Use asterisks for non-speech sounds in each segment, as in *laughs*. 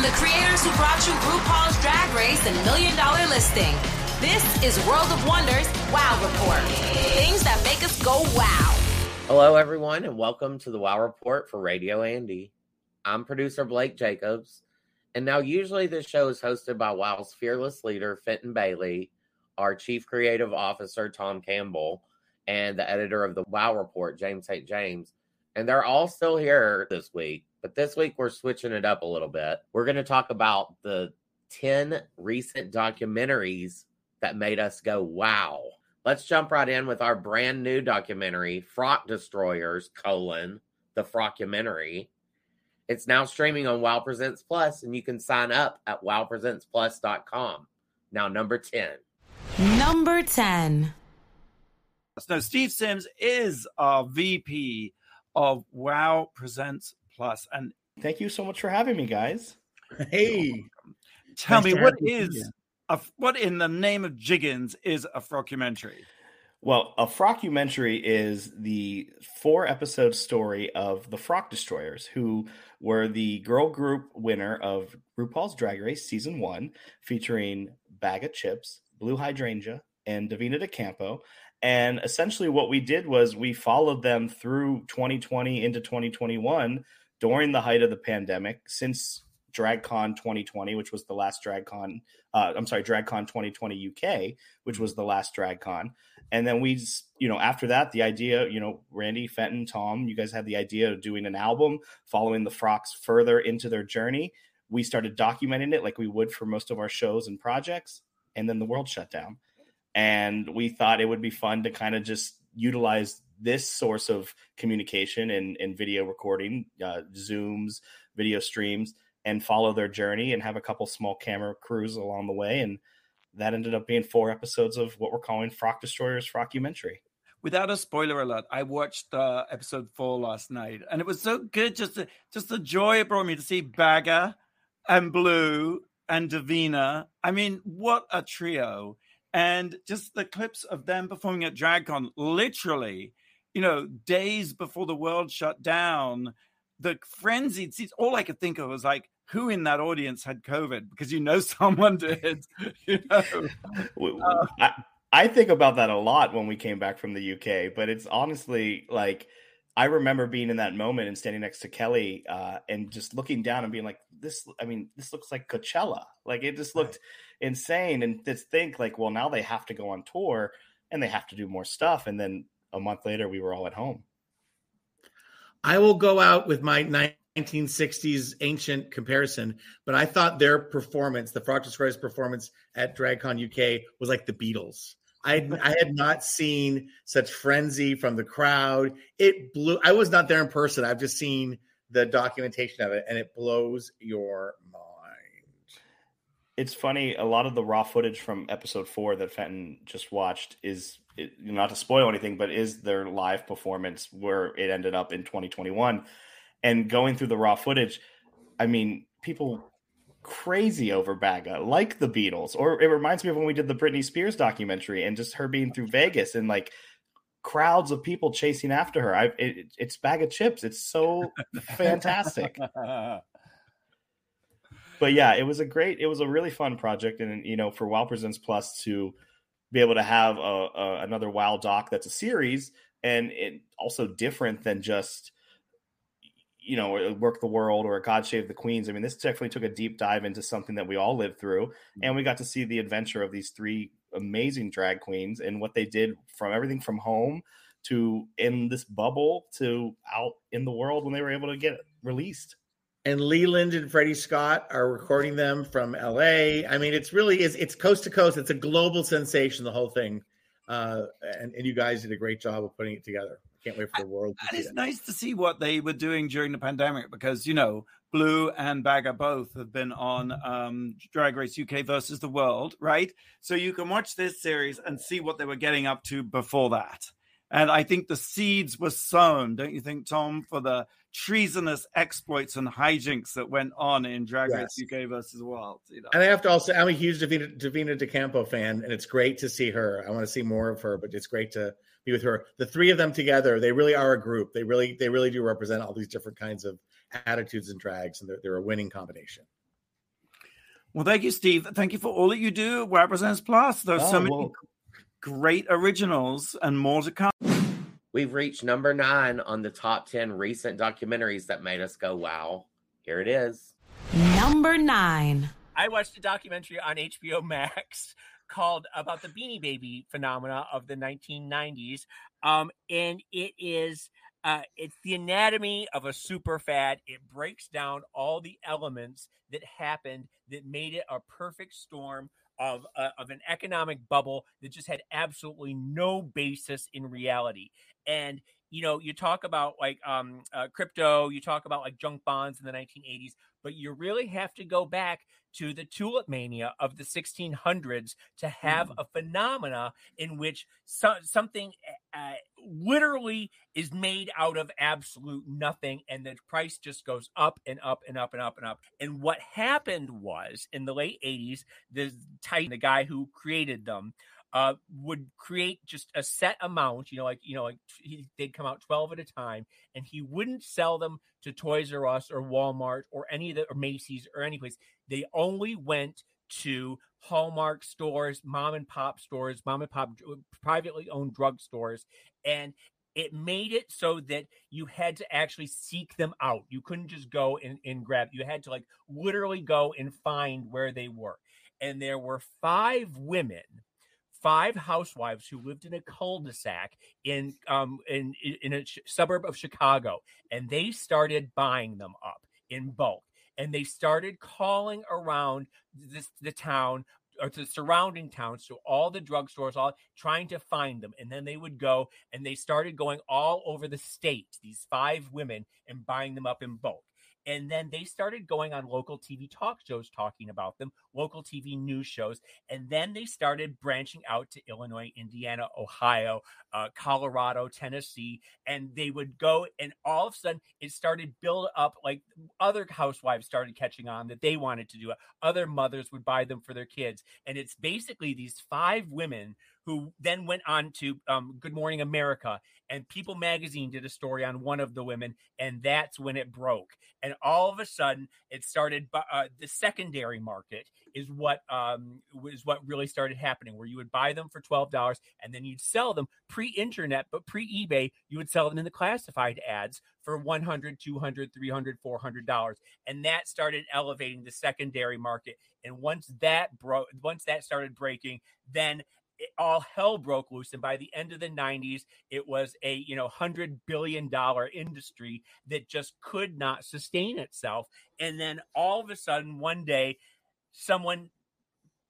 From the creators who brought you RuPaul's Drag Race and Million Dollar Listing, this is World of Wonders Wow Report. Things that make us go wow. Hello, everyone, and welcome to the Wow Report for Radio Andy. I'm producer Blake Jacobs, and now usually this show is hosted by Wow's fearless leader, Fenton Bailey, our chief creative officer, Tom Campbell, and the editor of the Wow Report, James St. James. And they're all still here this week. But this week we're switching it up a little bit. We're going to talk about the 10 recent documentaries that made us go, wow. Let's jump right in with our brand new documentary, Frock Destroyers, colon, the Frockumentary. It's now streaming on Wow Presents Plus, and you can sign up at wowpresentsplus.com. Now, number 10. Number 10. So, Steve Sims is our VP of Wow Presents Plus. And thank you so much for having me, guys. Hey, tell nice me what is a, what in the name of Jiggins is a frockumentary? Well, a frockumentary is the four episode story of the Frock Destroyers, who were the girl group winner of RuPaul's Drag Race season one, featuring Baga Chipz, Blue Hydrangea, and Divina De Campo. And essentially, what we did was we followed them through 2020 into 2021 during the height of the pandemic since DragCon 2020, which was the last DragCon. Uh, I'm sorry, DragCon 2020 UK, which was the last DragCon. And then we, you know, after that, the idea, you know, Randy, Fenton, Tom, you guys had the idea of doing an album following the Frocks further into their journey. We started documenting it like we would for most of our shows and projects. And then the world shut down and we thought it would be fun to kind of just utilize this source of communication and, video recording, uh, Zooms, video streams, and follow their journey and have a couple small camera crews along the way. And that ended up being four episodes of what we're calling Frock Destroyers Frockumentary. Without a spoiler alert, I watched uh, episode four last night, and it was so good. Just the, just the joy it brought me to see Baga and Blue and Divina. I mean, what a trio! And just the clips of them performing at DragCon, literally, you know, days before the world shut down, the frenzied seats. All I could think of was like, who in that audience had COVID? Because you know *laughs* someone did. *laughs* you know, uh, I, I think about that a lot when we came back from the UK, but it's honestly like I remember being in that moment and standing next to Kelly uh, and just looking down and being like, "This, I mean, this looks like Coachella. Like it just looked." Right insane and to think like well now they have to go on tour and they have to do more stuff and then a month later we were all at home i will go out with my 1960s ancient comparison but i thought their performance the Frock Destroyers performance at dragcon uk was like the beatles I, I had not seen such frenzy from the crowd. It blew. I was not there in person. I've just seen the documentation of it, and it blows your mind it's funny. A lot of the raw footage from episode four that Fenton just watched is not to spoil anything, but is their live performance where it ended up in 2021. And going through the raw footage, I mean, people crazy over Baga, like the Beatles. Or it reminds me of when we did the Britney Spears documentary and just her being through Vegas and like crowds of people chasing after her. I it, it's Baga Chipz. It's so fantastic. *laughs* but yeah, it was a great, it was a really fun project, and you know, for Wow Presents Plus to be able to have a, a, another Wow doc that's a series and it also different than just you know work the world or god save the queens i mean this definitely took a deep dive into something that we all lived through mm-hmm. and we got to see the adventure of these three amazing drag queens and what they did from everything from home to in this bubble to out in the world when they were able to get released and Leland and Freddie Scott are recording them from LA. I mean, it's really is it's coast to coast. It's a global sensation, the whole thing. Uh, and, and you guys did a great job of putting it together. Can't wait for the world. and it's it. nice to see what they were doing during the pandemic because you know Blue and Baga both have been on um, Drag Race UK versus the World, right? So you can watch this series and see what they were getting up to before that. And I think the seeds were sown, don't you think, Tom, for the treasonous exploits and hijinks that went on in Drag Race UK versus World. You know? And I have to also, I'm a huge Divina, Divina De Campo fan, and it's great to see her. I want to see more of her, but it's great to be with her. The three of them together, they really are a group. They really, they really do represent all these different kinds of attitudes and drags, and they're, they're a winning combination. Well, thank you, Steve. Thank you for all that you do. Wow Presents Plus. There's Oh, so many well. great originals and more to come. We've reached number nine on the top 10 recent documentaries that made us go, wow. Here it is. Number nine. I watched a documentary on HBO Max called about the Beanie Baby phenomena of the 1990s, um, and it is uh, it's the anatomy of a super fad. It breaks down all the elements that happened that made it a perfect storm of uh, of an economic bubble that just had absolutely no basis in reality. And you know, you talk about like um, uh, crypto, you talk about like junk bonds in the 1980s, but you really have to go back to the tulip mania of the 1600s to have a phenomena in which so, something uh, literally is made out of absolute nothing and the price just goes up and up and up and up and up. And what happened was in the late 80s the titan the guy who created them uh, would create just a set amount, you know, like you know, like he, they'd come out twelve at a time, and he wouldn't sell them to Toys R Us or Walmart or any of the or Macy's or any place. They only went to Hallmark stores, mom and pop stores, mom and pop privately owned drug stores, and it made it so that you had to actually seek them out. You couldn't just go and, and grab. You had to like literally go and find where they were. And there were five women five housewives who lived in a cul-de-sac in um in in a suburb of Chicago and they started buying them up in bulk. And they started calling around this the town or to surrounding towns to all the drugstores all trying to find them. And then they would go and they started going all over the state these five women and buying them up in bulk and then they started going on local TV talk shows talking about them, local TV news shows. And then they started branching out to Illinois, Indiana, Ohio, uh, Colorado, Tennessee. And they would go, and all of a sudden it started build up like other housewives started catching on that they wanted to do it. Other mothers would buy them for their kids. And it's basically these five women who then went on to um, Good Morning America, and People Magazine did a story on one of the women, and that's when it broke. And all of a sudden, it started. Uh, the secondary market is what um, was what really started happening, where you would buy them for twelve dollars, and then you'd sell them pre-internet, but pre-eBay, you would sell them in the classified ads for 100 200 300 400 dollars and that started elevating the secondary market and once that broke once that started breaking then it, all hell broke loose and by the end of the 90s it was a you know 100 billion dollar industry that just could not sustain itself. And then all of a sudden one day someone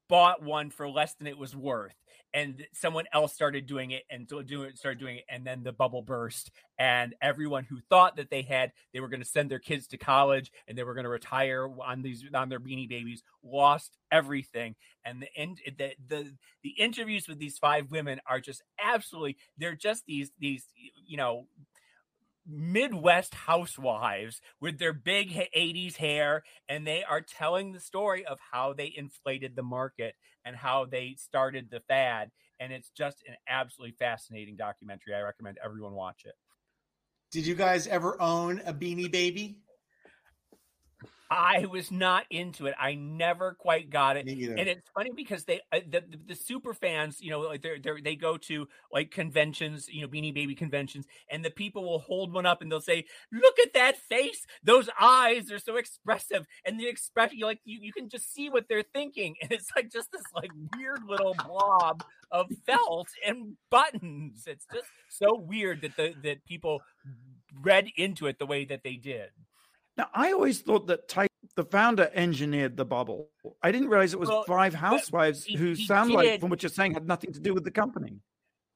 bought one for less than it was worth and someone else started doing it and do it started doing it and then the bubble burst and everyone who thought that they had they were going to send their kids to college and they were going to retire on these on their beanie babies lost everything and the end the, the the interviews with these five women are just absolutely they're just these these you know Midwest housewives with their big 80s hair, and they are telling the story of how they inflated the market and how they started the fad. And it's just an absolutely fascinating documentary. I recommend everyone watch it. Did you guys ever own a beanie baby? I was not into it. I never quite got it. And it's funny because they uh, the, the the super fans, you know, like they're they go to like conventions, you know, Beanie Baby conventions, and the people will hold one up and they'll say, "Look at that face! Those eyes are so expressive." And the expression, you like you, you can just see what they're thinking, and it's like just this like weird little blob of felt and buttons. It's just so weird that the that people read into it the way that they did. Now, I always thought that Ty, the founder, engineered the bubble. I didn't realize it was Well, five housewives he- who he sound like, from what you're saying, had nothing to do with the company.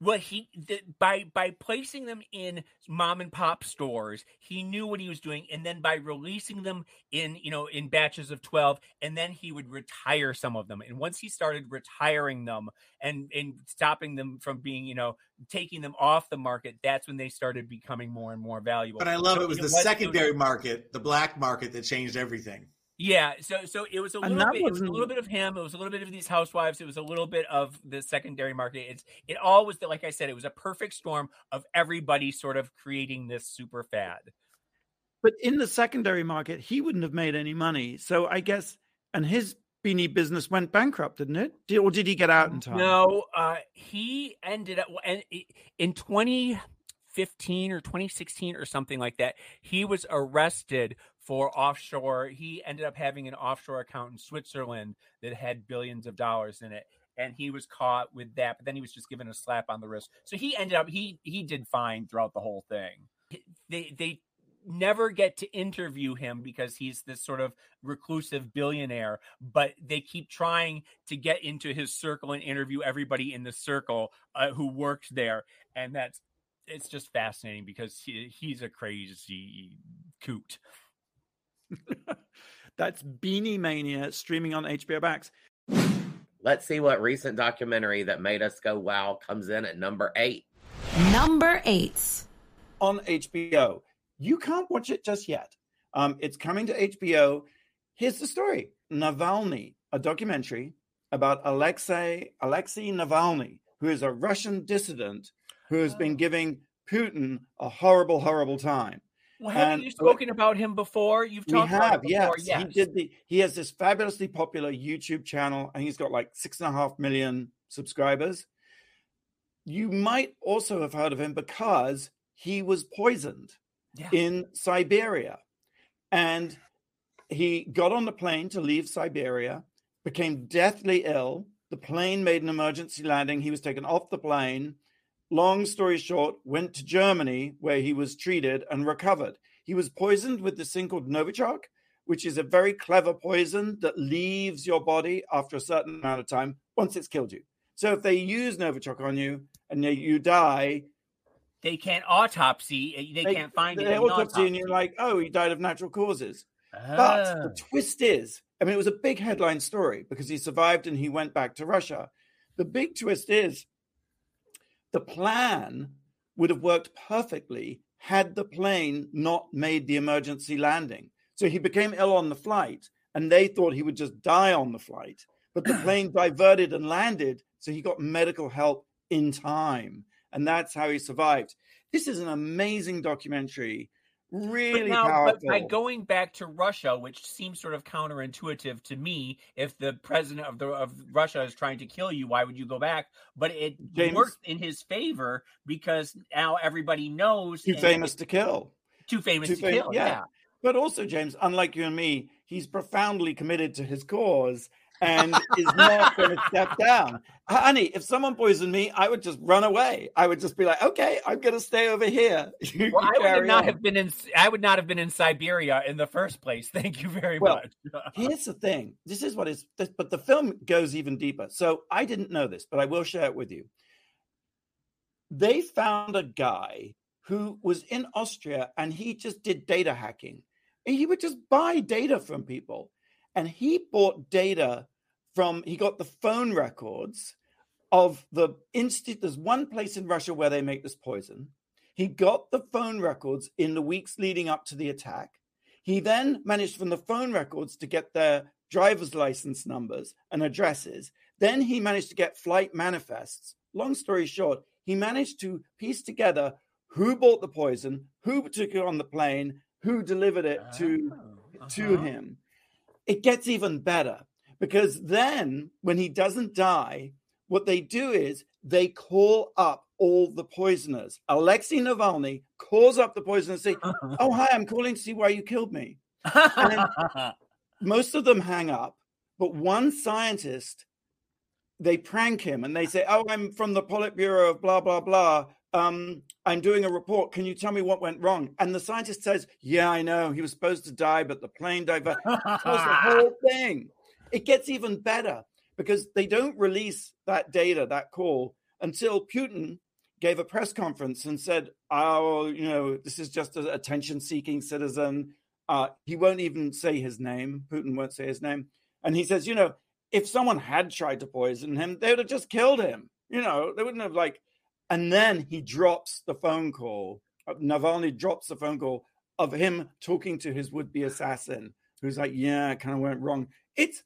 Well, he th- by by placing them in mom and pop stores, he knew what he was doing, and then by releasing them in you know in batches of twelve, and then he would retire some of them. And once he started retiring them and and stopping them from being you know taking them off the market, that's when they started becoming more and more valuable. But I love So it was the was- secondary market, the black market that changed everything. Yeah, so so it was a little bit. It was a little bit of him. It was a little bit of these housewives. It was a little bit of the secondary market. It's it all was like I said. It was a perfect storm of everybody sort of creating this super fad. But in the secondary market, he wouldn't have made any money. So I guess, and his beanie business went bankrupt, didn't it? Did, or did he get out in time? No, uh, he ended up and in 2015 or 2016 or something like that. He was arrested for offshore. He ended up having an offshore account in Switzerland that had billions of dollars in it, and he was caught with that. But then he was just given a slap on the wrist. So he ended up he he did fine throughout the whole thing. They they never get to interview him because he's this sort of reclusive billionaire but they keep trying to get into his circle and interview everybody in the circle uh, who worked there and that's it's just fascinating because he, he's a crazy coot *laughs* that's beanie mania streaming on hbo max let's see what recent documentary that made us go wow comes in at number eight number eight on hbo you can't watch it just yet. Um, it's coming to HBO. Here's the story: Navalny, a documentary about Alexei Alexei Navalny, who is a Russian dissident who has been oh. giving Putin a horrible, horrible time. Well, haven't and, you spoken about him before? You've talked have, about yes. yes. He did the. He has this fabulously popular YouTube channel, and he's got like six and a half million subscribers. You might also have heard of him because he was poisoned yeah. in Siberia. And he got on the plane to leave Siberia, became deathly ill. The plane made an emergency landing. He was taken off the plane. Long story short, went to Germany where he was treated and recovered. He was poisoned with this thing called Novichok, which is a very clever poison that leaves your body after a certain amount of time once it's killed you. So if they use Novichok on you and you die, they can't autopsy. Eh, they, they can't find they it. autopsy, autopsy, and you're like, oh, he died of natural causes. But the oh. twist is, I mean, it was a big headline story because he survived and he went back to Russia. The big twist is, the plan would have worked perfectly had the plane not made the emergency landing. So he became ill on the flight, and they thought he would just die on the flight. But the *clears throat* plane diverted and landed, so he got medical help in time and that's how he survived. This is an amazing documentary. Really but now, powerful. But by going back to Russia, which seems sort of counterintuitive to me, if the president of the of Russia is trying to kill you, why would you go back? But it James, worked in his favor because now everybody knows too famous to kill. Too famous too to fam- kill. Yeah. yeah. But also, James, unlike you and me, he's profoundly committed to his cause and is not going *laughs* to step down. Honey, if someone poisoned me, I would just run away. I would just be like, okay, I'm going to stay over here. *laughs* well, I would not on. have been in. I would not have been in Siberia in the first place. *laughs* Thank you very well, much. here's the thing. This is what is, but the film goes even deeper. So I didn't know this, but I will share it with you. They found a guy who was in Austria and he just did data hacking. And he would just buy data from people and he bought data from he got the phone records of the institute there's one place in russia where they make this poison. He got the phone records in the weeks leading up to the attack. He then managed from the phone records to get their driver's license numbers and addresses. Then he managed to get flight manifests. Long story short he managed to piece together who bought the poison who took it on the plane who delivered it to oh, uh-huh. to him it gets even better because then when he doesn't die, what they do is they call up all the poisoners. Alexei Navalny calls up the poisoners and say, *laughs* Oh, hi, I'm calling to see why you killed me. *laughs* most of them hang up, but one scientist, they prank him and they say, Oh, I'm from the Politburo of blah, blah, blah um, I'm doing a report. Can you tell me what went wrong? And the scientist says, Yeah, I know. He was supposed to die, but the plane diverted. the whole *laughs* thing. It gets even better because they don't release that data, that call, until Putin gave a press conference and said, Oh, you know, this is just an attention seeking citizen. Uh, he won't even say his name. Putin won't say his name. And he says, You know, if someone had tried to poison him, they would have just killed him. You know, they wouldn't have like and then he drops the phone call. Uh, Navalny drops the phone call of him talking to his would be assassin, who's like, Yeah, it kind of went wrong. It's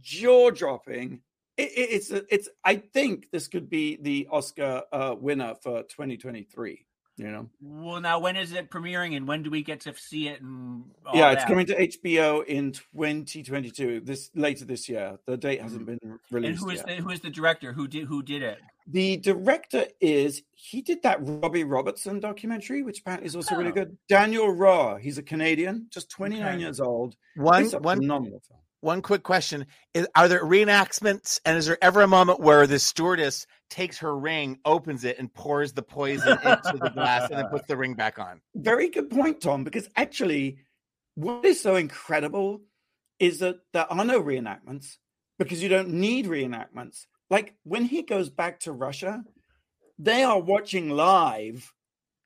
jaw dropping. It, it, it's, it's, I think this could be the Oscar uh, winner for 2023. You know. Well, now when is it premiering, and when do we get to see it? And yeah, it's that? coming to HBO in 2022. This later this year. The date hasn't been And released who is yet. the who is the director? Who did who did it? The director is he did that Robbie Robertson documentary, which apparently is also really Oh. good. Daniel Roher, he's a Canadian, just 29 Okay. years old. One It's a one phenomenal film. one quick question: is, Are there reenactments, and is there ever a moment where the stewardess takes her ring, opens it, and pours the poison into the glass, and then puts the ring back on? Very good point, Tom, because actually, what is so incredible is that there are no reenactments because you don't need reenactments. Like when he goes back to Russia, they are watching live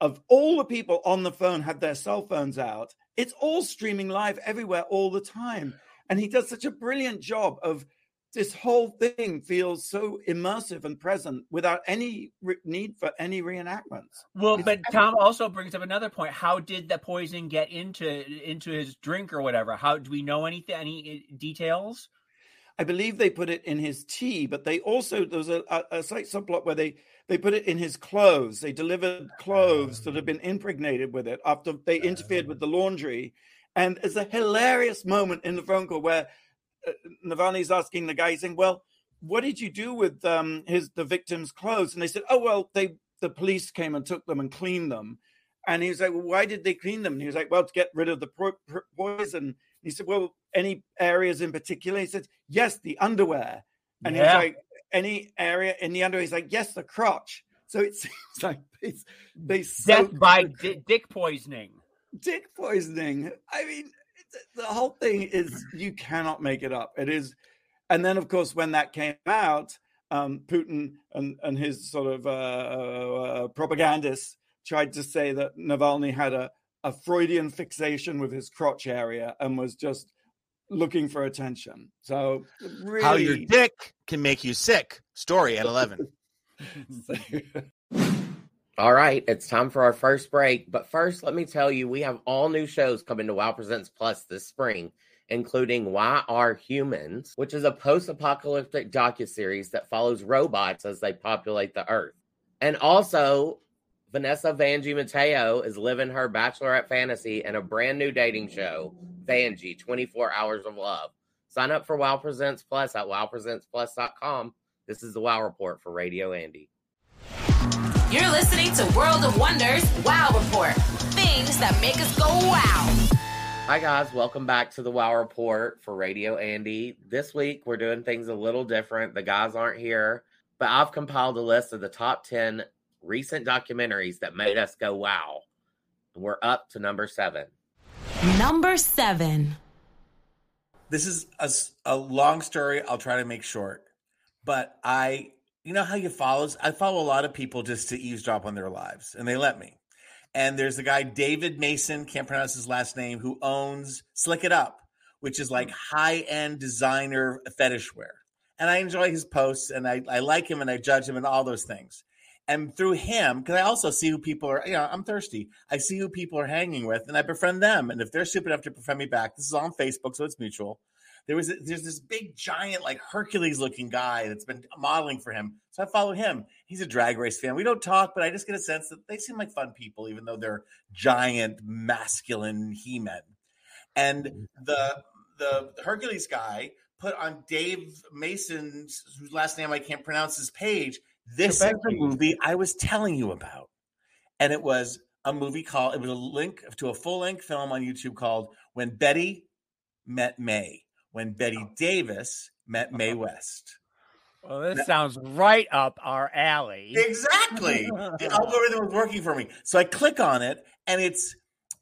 of all the people on the phone had their cell phones out. It's all streaming live everywhere all the time. And he does such a brilliant job of this whole thing feels so immersive and present without any re- need for any reenactments. Well, It's but Tom also brings up another point. How did the poison get into into his drink or whatever? How do we know anything? Any uh, details? I believe they put it in his tea, but they also there was a, a, a slight subplot where they they put it in his clothes. They delivered clothes that had been impregnated with it after they interfered with the laundry. And it's a hilarious moment in the phone call where uh, Navalny's asking the guy, he's saying, "Well, what did you do with um, his the victim's clothes?" And they said, "Oh, well, they the police came and took them and cleaned them." And he was like, well, "Why did they clean them?" And he was like, "Well, to get rid of the pro- pro- poison." He said, "Well, any areas in particular?" He said, "Yes, the underwear." And he's like, "Any area in the underwear?" He's like, "Yes, the crotch." So it *laughs* seems like it's, they so Death by di- dick poisoning. dick poisoning. I mean, the whole thing is you cannot make it up. It is, and then of course when that came out, um, Putin and and his sort of uh, uh, propagandists tried to say that Navalny had a a Freudian fixation with his crotch area and was just looking for attention. So really, How your dick can make you sick. Story at eleven. *laughs* *laughs* All right, it's time for our first break. But first, let me tell you, we have all new shows coming to WoW Presents Plus this spring, including Why Are Humans, which is a post-apocalyptic docuseries that follows robots as they populate the Earth. And also, Vanessa Vanjie Mateo is living her bachelorette fantasy in a brand new dating show, Vanjie 24 Hours of Love. Sign up for WoW Presents Plus at wowpresentsplus.com. This is the WoW Report for Radio Andy. You're listening to World of Wonders Wow Report. Things that make us go wow. Hi, guys. Welcome back to the WoW Report for Radio Andy. This week, we're doing things a little different. The guys aren't here, but I've compiled a list of the top 10 recent documentaries that made us go wow. And we're up to number seven. Number seven. this is a long story. I'll try to make short, but I, you know how you follow? I follow a lot of people just to eavesdrop on their lives, and they let me. And there's a guy, David Mason, can't pronounce his last name, who owns Slick It Up, which is like hmm. high end designer fetish wear. And I enjoy his posts, and I, I like him, and I judge him, and all those things. And through him, because I also see who people are, you know, I'm thirsty. I see who people are hanging with, and I befriend them. And if they're stupid enough to befriend me back, this is all on Facebook, so it's mutual there was there's this big giant like hercules looking guy that's been modeling for him so i follow him he's a drag race fan we don't talk but i just get a sense that they seem like fun people even though they're giant masculine he-men and mm-hmm. the the hercules guy put on dave mason's whose last name i can't pronounce his page this is the movie i was telling you about and it was a movie called it was a link to a full-length film on youtube called when bette met mae when Bette Davis met Mae *laughs* West. Well, this sounds right up our alley. Exactly. the algorithm was working for me. So I click on it and it's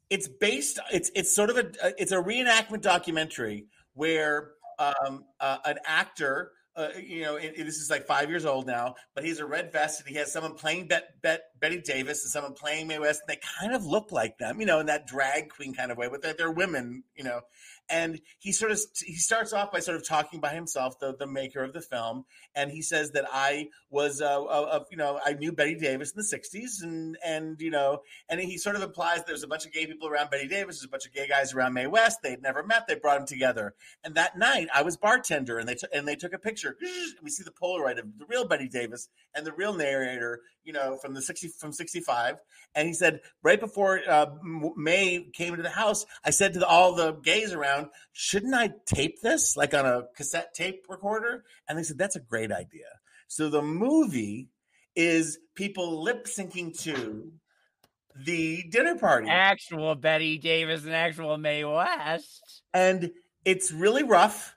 it's based it's it's sort of a it's a reenactment documentary where um, uh, an actor uh, you know, it, it- this is like five years old now, but he's a red vest and he has someone playing Bet, Bet, Bette Davis and someone playing Mae West, and they kind of look like them, you know, in that drag queen kind of way, but they're, they're women, you know. And he sort of he starts off by sort of talking by himself, the the maker of the film, and he says that I was uh, uh, you know I knew Bette Davis in the '60s, and and you know, and he sort of implies there's a bunch of gay people around Bette Davis, there's a bunch of gay guys around Mae West. They'd never met, they brought them together, and that night I was bartender, and they t- and they took a picture. We see the Polaroid of the real Bette Davis and the real narrator, you know, from the '60 from '65, and he said right before uh, Mae came into the house, I said to the, all the gays around, shouldn't I tape this like on a cassette tape recorder? And they said, that's a great idea. So the movie is people lip syncing to the dinner party. Actual Bette Davis and actual Mae West. And it's really rough.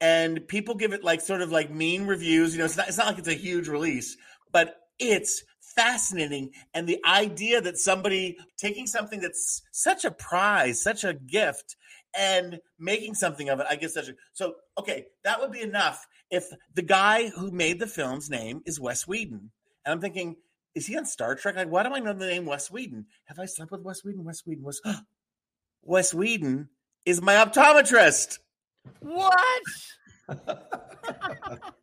And people give it like sort of like mean reviews. You know, it's not, it's not like it's a huge release, but it's fascinating. And the idea that somebody taking something that's such a prize, such a gift, and making something of it, I guess that's a so okay, that would be enough if the guy who made the film's name is Wes Whedon. And I'm thinking, is he on Star Trek? Like, why do I know the name Wes Whedon? Have I slept with Wes Whedon? Wes Whedon was *gasps* Wes Whedon is my optometrist. What? *laughs*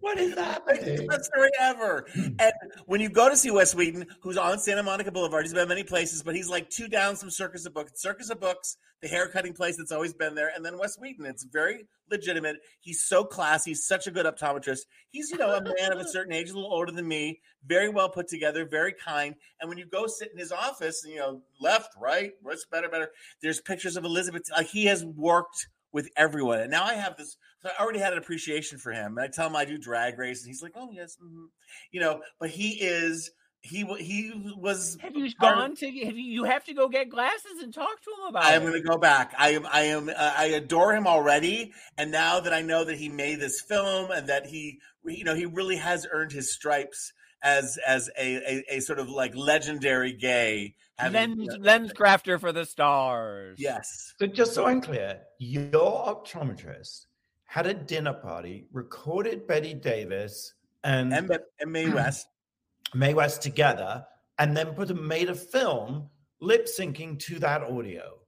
What is happening? Best story ever. Hmm. And when you go to see Wes Whedon, who's on Santa Monica Boulevard, he's been many places, but he's like two down from Circus of Books. Circus of Books, the hair cutting place that's always been there, and then Wes Whedon. It's very legitimate. He's so classy, such a good optometrist. He's, you know, a man of a certain age, a little older than me, very well put together, very kind. And when you go sit in his office, you know, left, right, what's better, better, there's pictures of Elizabeth. Like he has worked with everyone. And now I have this. So I already had an appreciation for him. And I tell him I do drag race, and he's like, "Oh yes," mhm." you know. But he is he he was. Have you part of- gone to? Have you, you have to go get glasses and talk to him about I am going to go back. I am. I am. Uh, I adore him already, and now that I know that he made this film and that he, you know, he really has earned his stripes as as a a, a sort of like legendary gay. having- Lens, lens crafter for the stars. Yes. So just so I'm clear, your optometrist had a dinner party, recorded Bette Davis and, And, and Mae *clears throat* West. Mae West together, and then put a made a film lip syncing to that audio.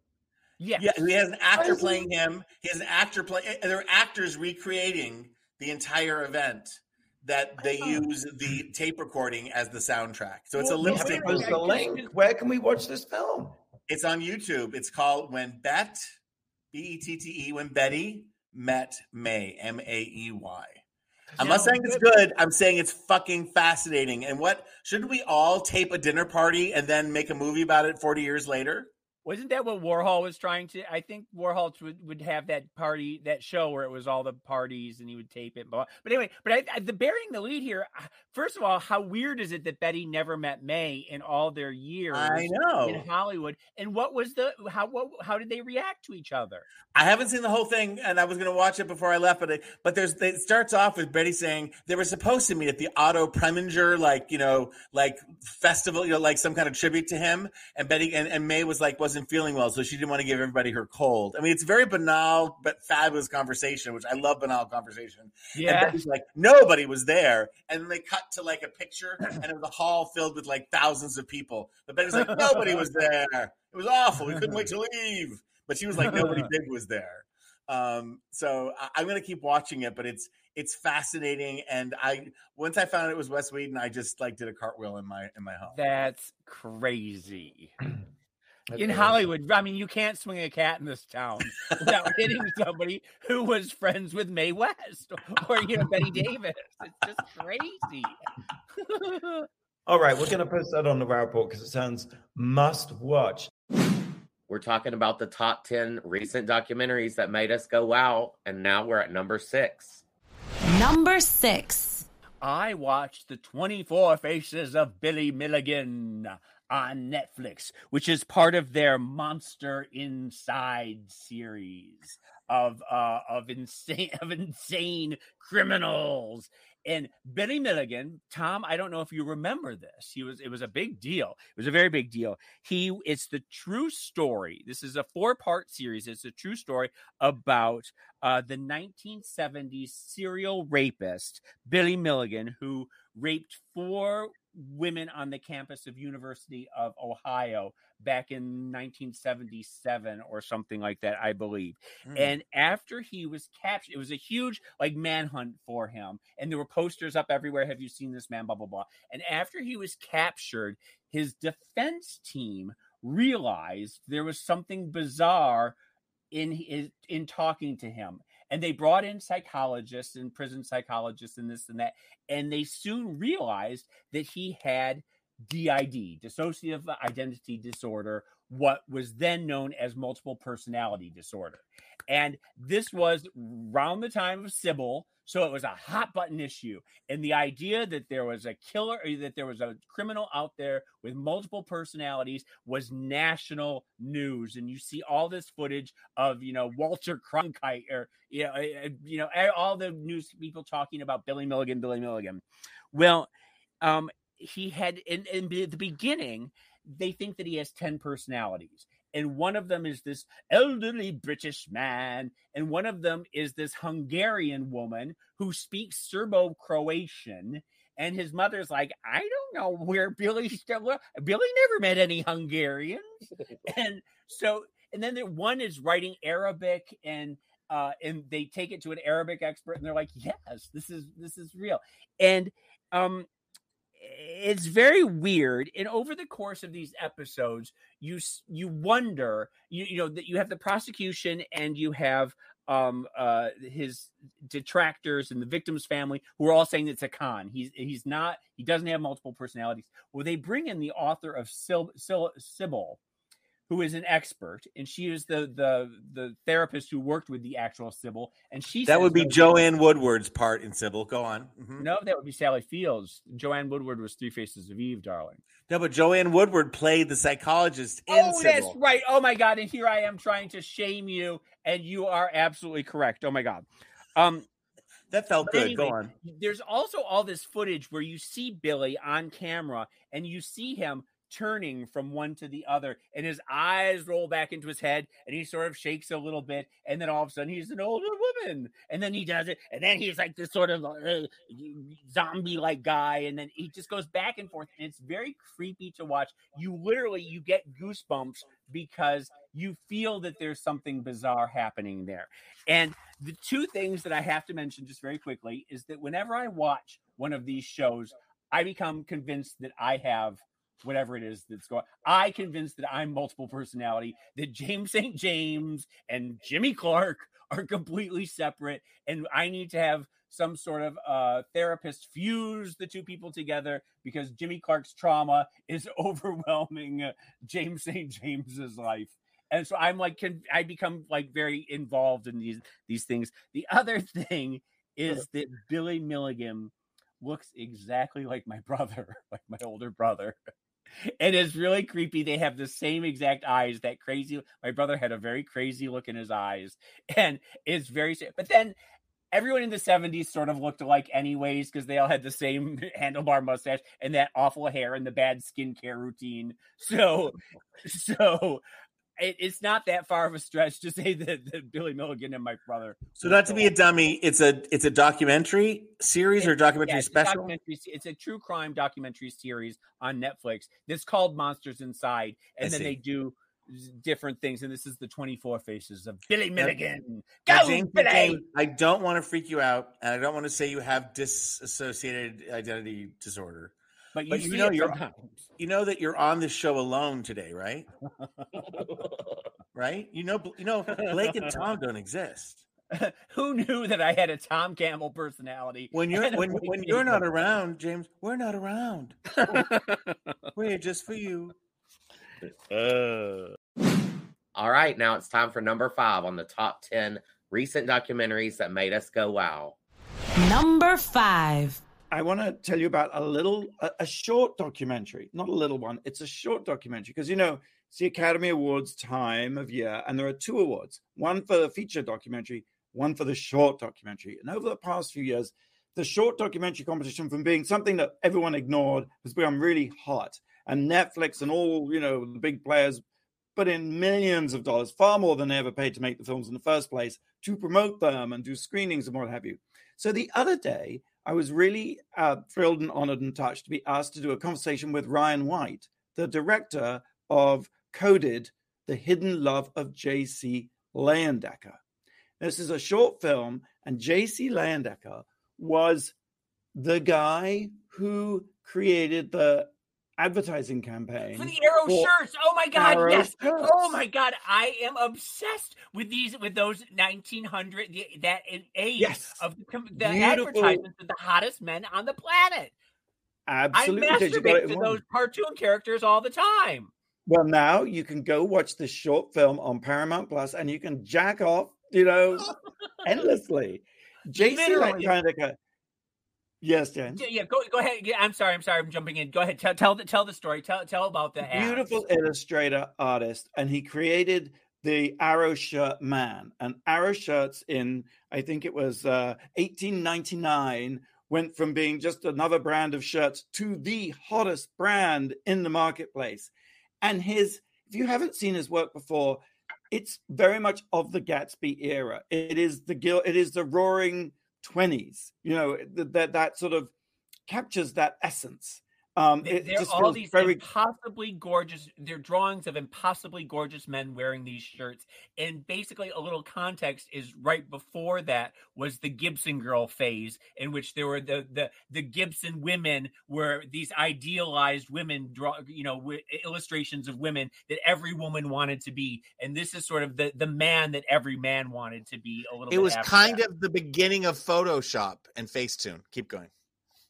Yes. Yeah, he has an actor playing him. He has an actor playing. Eh, there are actors recreating the entire event that they use the tape recording as the soundtrack. So it's a lip you have to sync. post the link. Where can we watch this film? It's on YouTube. It's called When Bet, B E T T E, When Bette Met Mae, M A E Y. I'm not saying it's good. I'm saying it's fucking fascinating. And what should we all tape a dinner party and then make a movie about it 40 years later? Wasn't that what Warhol was trying to? I think Warhol would, would have that party, that show where it was all the parties and he would tape it. But, but anyway, but I, I, the bearing the lead here, uh, first of all, how weird is it that Bette never met Mae in all their years I know. in Hollywood? And what was the, how, what, how did they react to each other? I haven't seen the whole thing, and I was going to watch it before I left. But it, but there's it starts off with Bette saying they were supposed to meet at the Otto Preminger, like you know, like festival, you know, like some kind of tribute to him. And Bette and, and Mae was like wasn't feeling well, so she didn't want to give everybody her cold. I mean, it's very banal but fabulous conversation, which I love banal conversation. And Yeah. Bette's like, nobody was there. And then they cut to like a picture, *clears throat* and it was a hall filled with like thousands of people. But Bette's like, nobody was there. It was awful. We couldn't wait to leave. But she was like, nobody *laughs* big was there. Um, so I, I'm going to keep watching it, but it's it's fascinating. And I once I found out it was Wes Whedon, I just like did a cartwheel in my in my home. That's crazy. *clears throat* That's in awesome. Hollywood, I mean, you can't swing a cat in this town without *laughs* hitting somebody who was friends with Mae West or, you know, Bette *laughs* Davis. It's just crazy. *laughs* All right, we're going to post that on the Wow Report because it sounds must watch. We're talking about the top 10 recent documentaries that made us go wow. And now we're at number six. Number six. I watched the 24 Faces of Billy Milligan on Netflix, which is part of their Monster Inside series of uh of insane *laughs* of insane criminals. And Billy Milligan, Tom, I don't know if you remember this. He was it was a big deal. It was a very big deal. He it's the true story. This is a four-part series. It's a true story about uh the 1970s serial rapist Billy Milligan who raped four women on the campus of University of Ohio back in 1977 or something like that, I believe. Mm. And after he was captured, it was a huge like manhunt for him, and there were posters up everywhere. Have you seen this man? Blah blah blah. And after he was captured, his defense team realized there was something bizarre in his in talking to him and they brought in psychologists and prison psychologists and this and that and they soon realized that he had DID dissociative identity disorder what was then known as multiple personality disorder. And this was around the time of Sybil so it was a hot button issue and the idea that there was a killer or that there was a criminal out there with multiple personalities was national news and you see all this footage of you know Walter Cronkite or you know, uh, you know all the news people talking about Billy Milligan Billy Milligan. Well um he had in, in the beginning they think that he has 10 personalities and one of them is this elderly British man, and one of them is this Hungarian woman who speaks Serbo Croatian. And his mother's like, I don't know where Billy still. Billy never met any Hungarians, *laughs* and so and then there, one is writing Arabic and uh, and they take it to an Arabic expert and they're like, yes, this is this is real, and um, it's very weird and over the course of these episodes you you wonder you, you know that you have the prosecution and you have um uh his detractors and the victim's family who are all saying it's a con. He's he's not he doesn't have multiple personalities. Well they bring in the author of Sil, Sybil who is an expert, and she is the the the therapist who worked with the actual Sybil, and she that would be Joanne Woodward's part in Sybil. Go on. Mhm. No, that would be Sally Fields. Joanne Woodward was Three Faces of Eve, darling. No, but Joanne Woodward played the psychologist in oh, that's right. Oh my god! And here I am trying to shame you, and you are absolutely correct. Oh my god. Um, That felt But good. Go on. There's also all this footage where you see Billy on camera and you see him turning from one to the other and his eyes roll back into his head and he sort of shakes a little bit and then all of a sudden he's an older woman and then he does it and then he's like this sort of uh, zombie like guy and then he just goes back and forth and it's very creepy to watch. You literally you get goosebumps because you feel that there's something bizarre happening there. And the two things that I have to mention just very quickly is that whenever I watch one of these shows, I become convinced that I have whatever it is that's going. I convinced that I'm multiple personality. That James St. James and Jimmy Clark are completely separate, and I need to have some sort of uh, therapist fuse the two people together because Jimmy Clark's trauma is *laughs* overwhelming uh, James St. James's life and so I'm like, can I become like very involved in these these things? The other thing is *laughs* that Billy Milligan looks exactly like my brother, *laughs* like my older brother. And it's really creepy. They have the same exact eyes. That crazy. My brother had a very crazy look in his eyes, *laughs* and it's very. But then everyone in the 70s sort of looked alike anyways because they all had the same *laughs* handlebar mustache and that awful hair and the bad skincare routine so *laughs* so it, it's not that far of a stretch to say that, that billy milligan and my brother So not to be a dummy, it's a it's a documentary series or documentary Yeah, special. documentary it's a true crime documentary series on netflix that's called monsters inside and I then see. they do different things and this is the 24 faces of billy milligan Now, go James, billy James, I don't want to freak you out, and I don't want to say you have dissociated identity disorder. But you, But you know you're sometimes. you know that you're on this show alone today, right? *laughs* right? You know you know Blake and Tom don't exist. *laughs* Who knew that I had a Tom Campbell personality? When you're when when you're not around, James, we're not around. *laughs* we're here just for you. Uh. All right, now it's time for number five on the top 10 recent documentaries that made us go wow. Number five. I want to tell you about a little, a, a short documentary, not a little one. It's a short documentary because you know it's the Academy Awards time of year, and there are two awards: one for the feature documentary, one for the short documentary. And over the past few years, the short documentary competition, from being something that everyone ignored, has become really hot. And Netflix and all you know the big players put in millions of dollars, far more than they ever paid to make the films in the first place, to promote them and do screenings and what have you. So the other day, I was really uh, thrilled and honored and touched to be asked to do a conversation with Ryan White, the director of Coded, The Hidden Love of J.C. Leyendecker. This is a short film, and J.C. Leyendecker was the guy who created the advertising campaign for the arrow for shirts. Oh my god, yes. shirts. Oh my god, I am obsessed with these with those 1900 the- that age Yes. of the, the advertisements of the hottest men on the planet. Absolutely, I because you got masturbate to those cartoon characters all the time. Well, now you can go watch this short film on Paramount Plus, and you can jack off, you know, *laughs* endlessly. JC Literally. Leyendecker. Yes, Dan. Yeah, yeah, go go ahead. Yeah, I'm sorry, I'm sorry, I'm jumping in. Go ahead, tell tell the tell the story. Tell tell about the ads. beautiful illustrator artist and he created the arrow shirt man and arrow shirts in i think it was uh, 1899 went from being just another brand of shirts to the hottest brand in the marketplace and his if you haven't seen his work before it's very much of the gatsby era it is the gil it is the roaring 20s you know that that, sort of captures that essence um They- it They're all these very impossibly gorgeous. They're drawings of impossibly gorgeous men wearing these shirts, and basically a little context is right before that was the Gibson girl phase, in which there were the the the Gibson women were these idealized women, draw you know wi- illustrations of women that every woman wanted to be, and this is sort of the the man that every man wanted to be. A little. It bit was after kind that. of the beginning of Photoshop and Facetune. Keep going.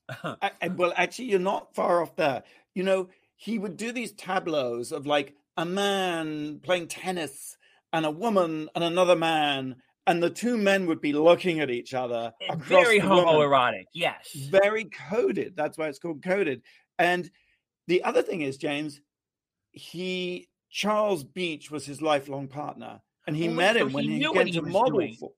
*laughs* I, I- well, actually, you're not far off there. You know, he would do these tableaus of like a man playing tennis and a woman and another man, and the two men would be looking at each other. Eh, very the woman. homoerotic. Yes. Very coded. That's why it's called coded. And the other thing is, James, he Charles Beach was his lifelong partner, and he Oh, met so him when he he, came to model doing. for.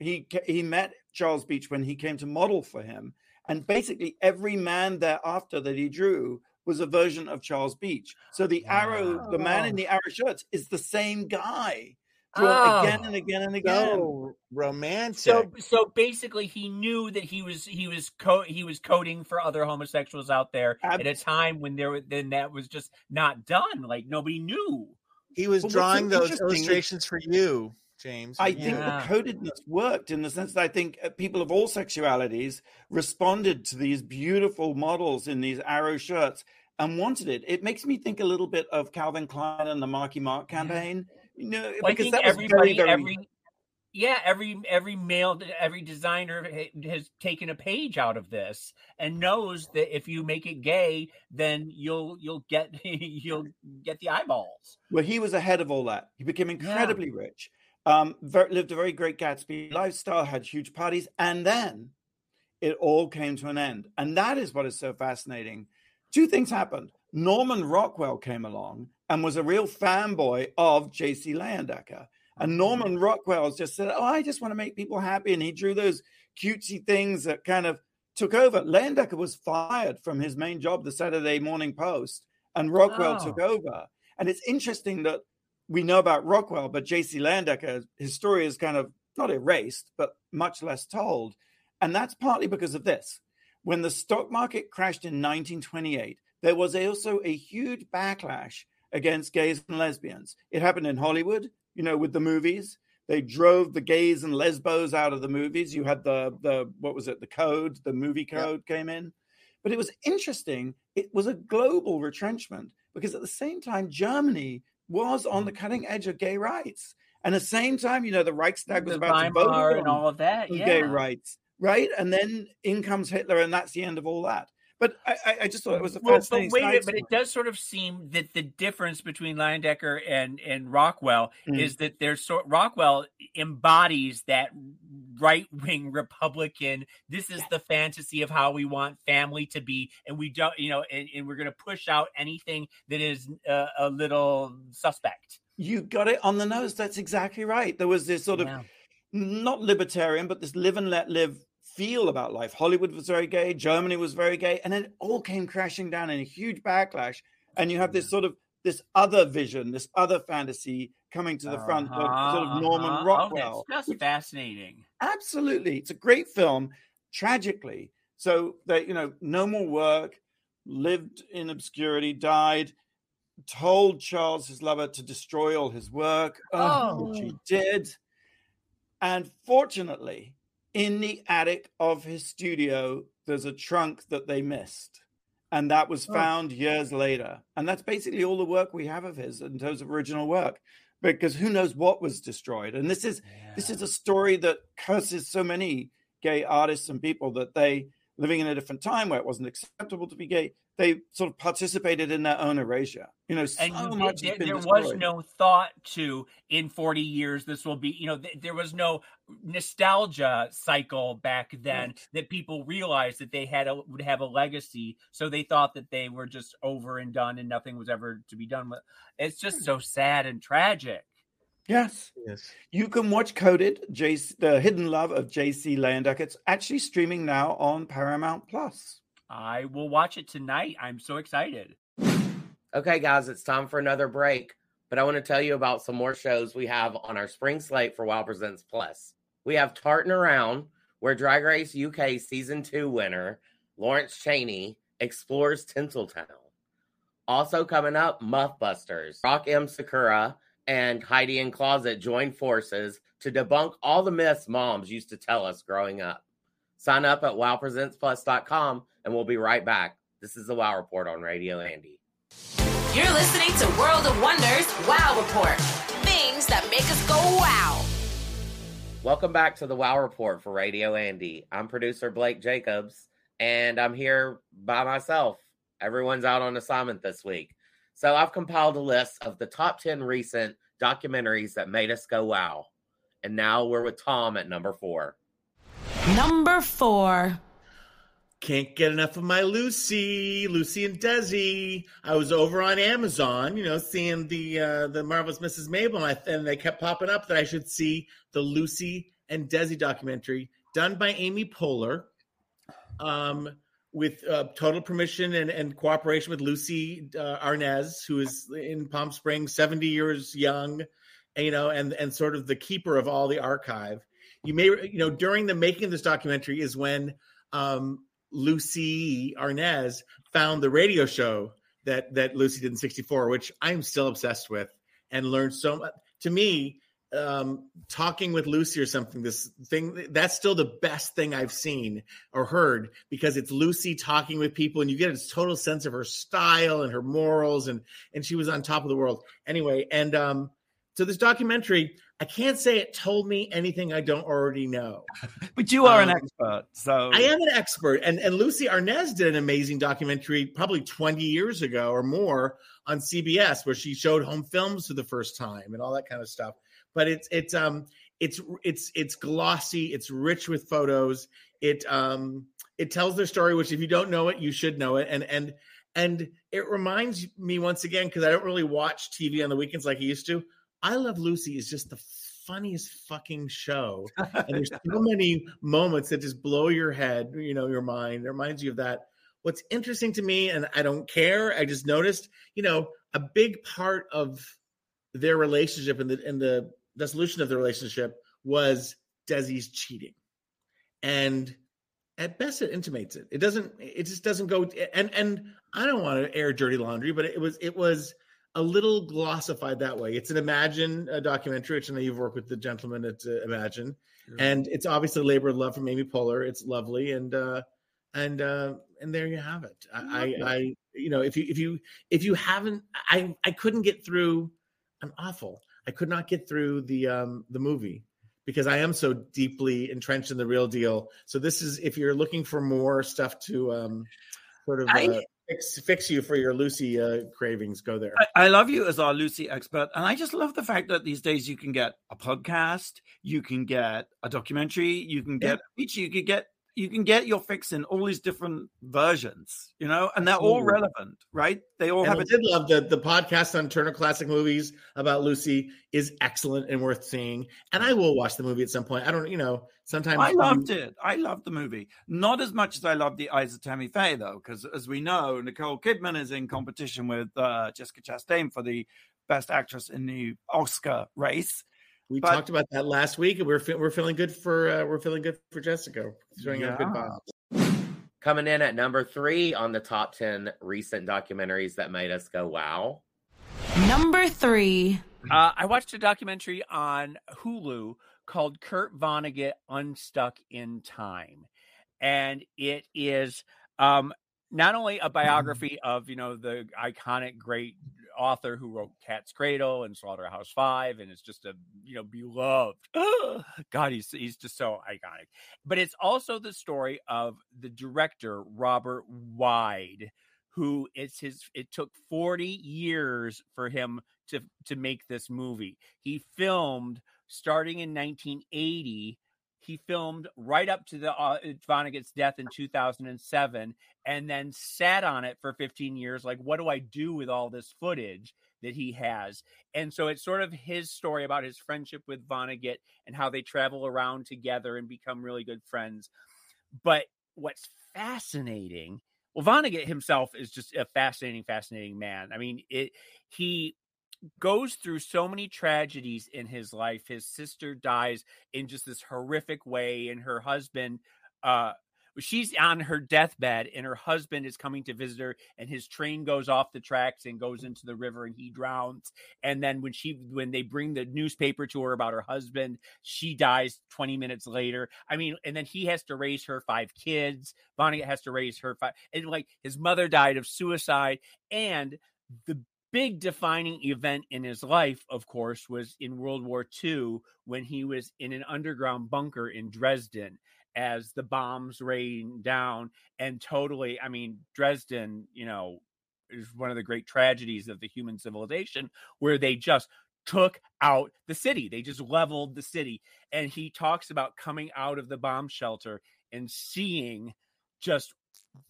He he met Charles Beach when he came to model for him, and basically every man thereafter that he drew was a version of Charles Beach. So the arrow, the man in the arrow shirts, is the same guy drawn again Oh. and again and again. So romantic. So so basically he knew that he was he was co- he was coding for other homosexuals out there Ab- at a time when there were- then that was just not done like nobody knew. he was But drawing those illustrations for you, James. I Yeah. think the codedness worked in the sense that I think uh, people of all sexualities responded to these beautiful models in these arrow shirts and wanted it. It makes me think a little bit of Calvin Klein and the Marky Mark campaign. You know, Well, I because think that was everybody very, very every yeah every every male every designer has taken a page out of this and knows that if you make it gay then you'll you'll get *laughs* you'll get the eyeballs. Well, he was ahead of all that. He became incredibly rich, um, lived a very great Gatsby lifestyle, had huge parties, and then it all came to an end. And that is what is so fascinating. Two things happened. Norman Rockwell came along and was a real fanboy of J.C. Leyendecker. And Norman Rockwell just said, Oh, I just want to make people happy. And he drew those cutesy things that kind of took over. Leyendecker was fired from his main job, the Saturday Morning Post, and Rockwell Oh. took over. And it's interesting that we know about Rockwell, but J.C. Leyendecker, his story is kind of not erased, but much less told. And that's partly because of this. When the stock market crashed in 1928, there was also a huge backlash against gays and lesbians. It happened in Hollywood, you know, with the movies. They drove the gays and lesbos out of the movies. You had the the what was it? The code, the movie Yeah. code came in. But it was interesting. It was a global retrenchment because at the same time, Germany was on the mm-hmm. cutting edge of gay rights. And at the same time, you know, the Reichstag was The about to vote on and all of that. Yeah. gay rights, right? And then in comes Hitler, and that's the end of all that. But I, I- just thought it was a Well, but wait side but it does sort of seem that the difference between Leyendecker and and Rockwell Mm. is that there's sort Rockwell embodies that right wing Republican. This is the fantasy of how we want family to be, and we don't, you know, and, and we're going to push out anything that is uh, a little suspect. You got it on the nose. That's exactly right. There was this sort of not libertarian, but this live and let live feel about life. Hollywood was very gay, Germany was very gay, and then it all came crashing down in a huge backlash. And you have this sort of this other vision, this other fantasy coming to the front of sort Uh-huh, of Norman uh-huh. Rockwell. Oh, that's just fascinating. Absolutely. It's a great film. Tragically, So they, you know, no more work, lived in obscurity, died, told Charles, his lover, to destroy all his work, which he did. And fortunately, in the attic of his studio, there's a trunk that they missed. And that was Oh. found years later. And that's basically all the work we have of his in terms of original work. Because who knows what was destroyed. And this is this is a story that curses so many gay artists and people that they living in a different time where it wasn't acceptable to be gay, they sort of participated in their own erasure. You know, so and much there, has been there was no thought to in 40 years this will be you know th- there was no nostalgia cycle back then that people realized that they had a, would have a legacy so they thought that they were just over and done and nothing was ever to be done with it's just hmm. so sad and tragic Yes. Yes. You can watch Coded, JC, The Hidden Love of J.C. Leyendeck. It's actually streaming now on Paramount Plus. I will watch it tonight i'm so excited Okay, guys, it's time for another break. But I want to tell you about some more shows we have on our spring slate for Wow Presents Plus. We have Tartan Around, where Drag Race UK Season 2 winner Lawrence Chaney explores Tinseltown. Also coming up, Muffbusters. Rock M. Sakura and Heidi N Closet join forces to debunk all the myths moms used to tell us growing up. Sign up at wowpresentsplus.com and we'll be right back. This is the Wow Report on Radio Andy. You're listening to World of Wonders Wow Report. Things that make us go wow. Welcome back to the Wow Report for Radio Andy. I'm producer Blake Jacobs, and I'm here by myself. Everyone's out on assignment this week. So I've compiled a list of the top 10 recent documentaries that made us go wow. And now we're with Tom at number four. Number four. Can't get enough of my Lucy, Lucy and Desi. I was over on Amazon, you know, seeing the uh, the marvelous Mrs. Maisel, and, they kept popping up that I should see the Lucy and Desi documentary done by Amy Poehler, um, with uh, total permission and, and cooperation with Lucy uh, Arnaz, who is in Palm Springs, seventy years young, you know, and and sort of the keeper of all the archive. You may, you know, during the making of this documentary is when. Um, Lucy Arnaz found the radio show that that Lucy did in '64, which I'm still obsessed with, and learned so much. To me, um, talking with Lucy or something, this thing that's still the best thing I've seen or heard because it's Lucy talking with people, and you get a total sense of her style and her morals, and and she was on top of the world anyway. And um, so this documentary, I can't say it told me anything I don't already know. *laughs* But you are an Um, expert, so I am an expert, and and Lucy Arnaz did an amazing documentary probably 20 years ago or more on CBS where she showed home films for the first time and all that kind of stuff. But it's it's um it's it's it's glossy, it's rich with photos. It um it tells their story, which if you don't know it, you should know it, and and and it reminds me once again because I don't really watch TV on the weekends like I used to. I Love Lucy is just the funniest fucking show. *laughs* And there's so many moments that just blow your head, you know, your mind. It reminds you of that. What's interesting to me, and I don't care, I just noticed, you know, a big part of their relationship and the and the dissolution of the relationship was Desi's cheating. And at best it intimates it. It doesn't it just doesn't go and and I don't want to air dirty laundry, but it was it was a little glossified that way. It's an Imagine uh, documentary, which I know you've worked with the gentleman at uh, Imagine, and it's obviously labor of love from Amy Poehler. It's lovely, and uh, and uh, and there you have it. I, I, I, you know, if you if you if you haven't, I I couldn't get through. I'm awful. I could not get through the um the movie because I am so deeply entrenched in the real deal. So this is if you're looking for more stuff to um sort of uh, I- fix fix you for your Lucy uh, cravings, go there. I, I love you as our Lucy expert, and I just love the fact that these days you can get a podcast, you can get a documentary, you can get a feature, you can get you can get your fix in all these different versions, you know, and they're all relevant, right? They all And have I a did love the the podcast on Turner Classic Movies about Lucy is excellent and worth seeing. And I will watch the movie at some point. I don't, you know, sometimes I you- loved it. I loved the movie. Not as much as I loved the Eyes of Tammy Faye, though, because as we know, Nicole Kidman is in competition with uh, Jessica Chastain for the Best Actress in the Oscar race. We But- talked about that last week, and we're fe- we're feeling good for uh, we're feeling good for Jessica. Showing out good Yeah. vibes. Coming in at number three on the top 10 recent documentaries that made us go, wow. Number three. Uh, I watched a documentary on Hulu called Kurt Vonnegut Unstuck in Time. And it is um, not only a biography of, you know, the iconic great author who wrote Cat's Cradle and Slaughterhouse Five, and it's just a you know beloved. *gasps* God, he's he's just so iconic. But it's also the story of the director Robert Weide, who it's his. It took forty years for him to to make this movie. He filmed starting in 1980 he filmed right up to the uh, Vonnegut's death in 2007 and then sat on it for 15 years like what do I do with all this footage that he has? And so it's sort of his story about his friendship with Vonnegut and how they travel around together and become really good friends. But what's fascinating well Vonnegut himself is just a fascinating fascinating man. I mean it he goes through so many tragedies in his life. His sister dies in just this horrific way, and her husband, uh, she's on her deathbed, and her husband is coming to visit her, and his train goes off the tracks and goes into the river, and he drowns. And then when she, when they bring the newspaper to her about her husband, she dies 20 minutes later. I mean, and then he has to raise her five kids. Bonnie has to raise her five, and like his mother died of suicide, and the big defining event in his life, of course, was in World War II when he was in an underground bunker in Dresden as the bombs rained down. And totally, I mean, Dresden, you know, is one of the great tragedies of the human civilization where they just took out the city. They just leveled the city. And he talks about coming out of the bomb shelter and seeing just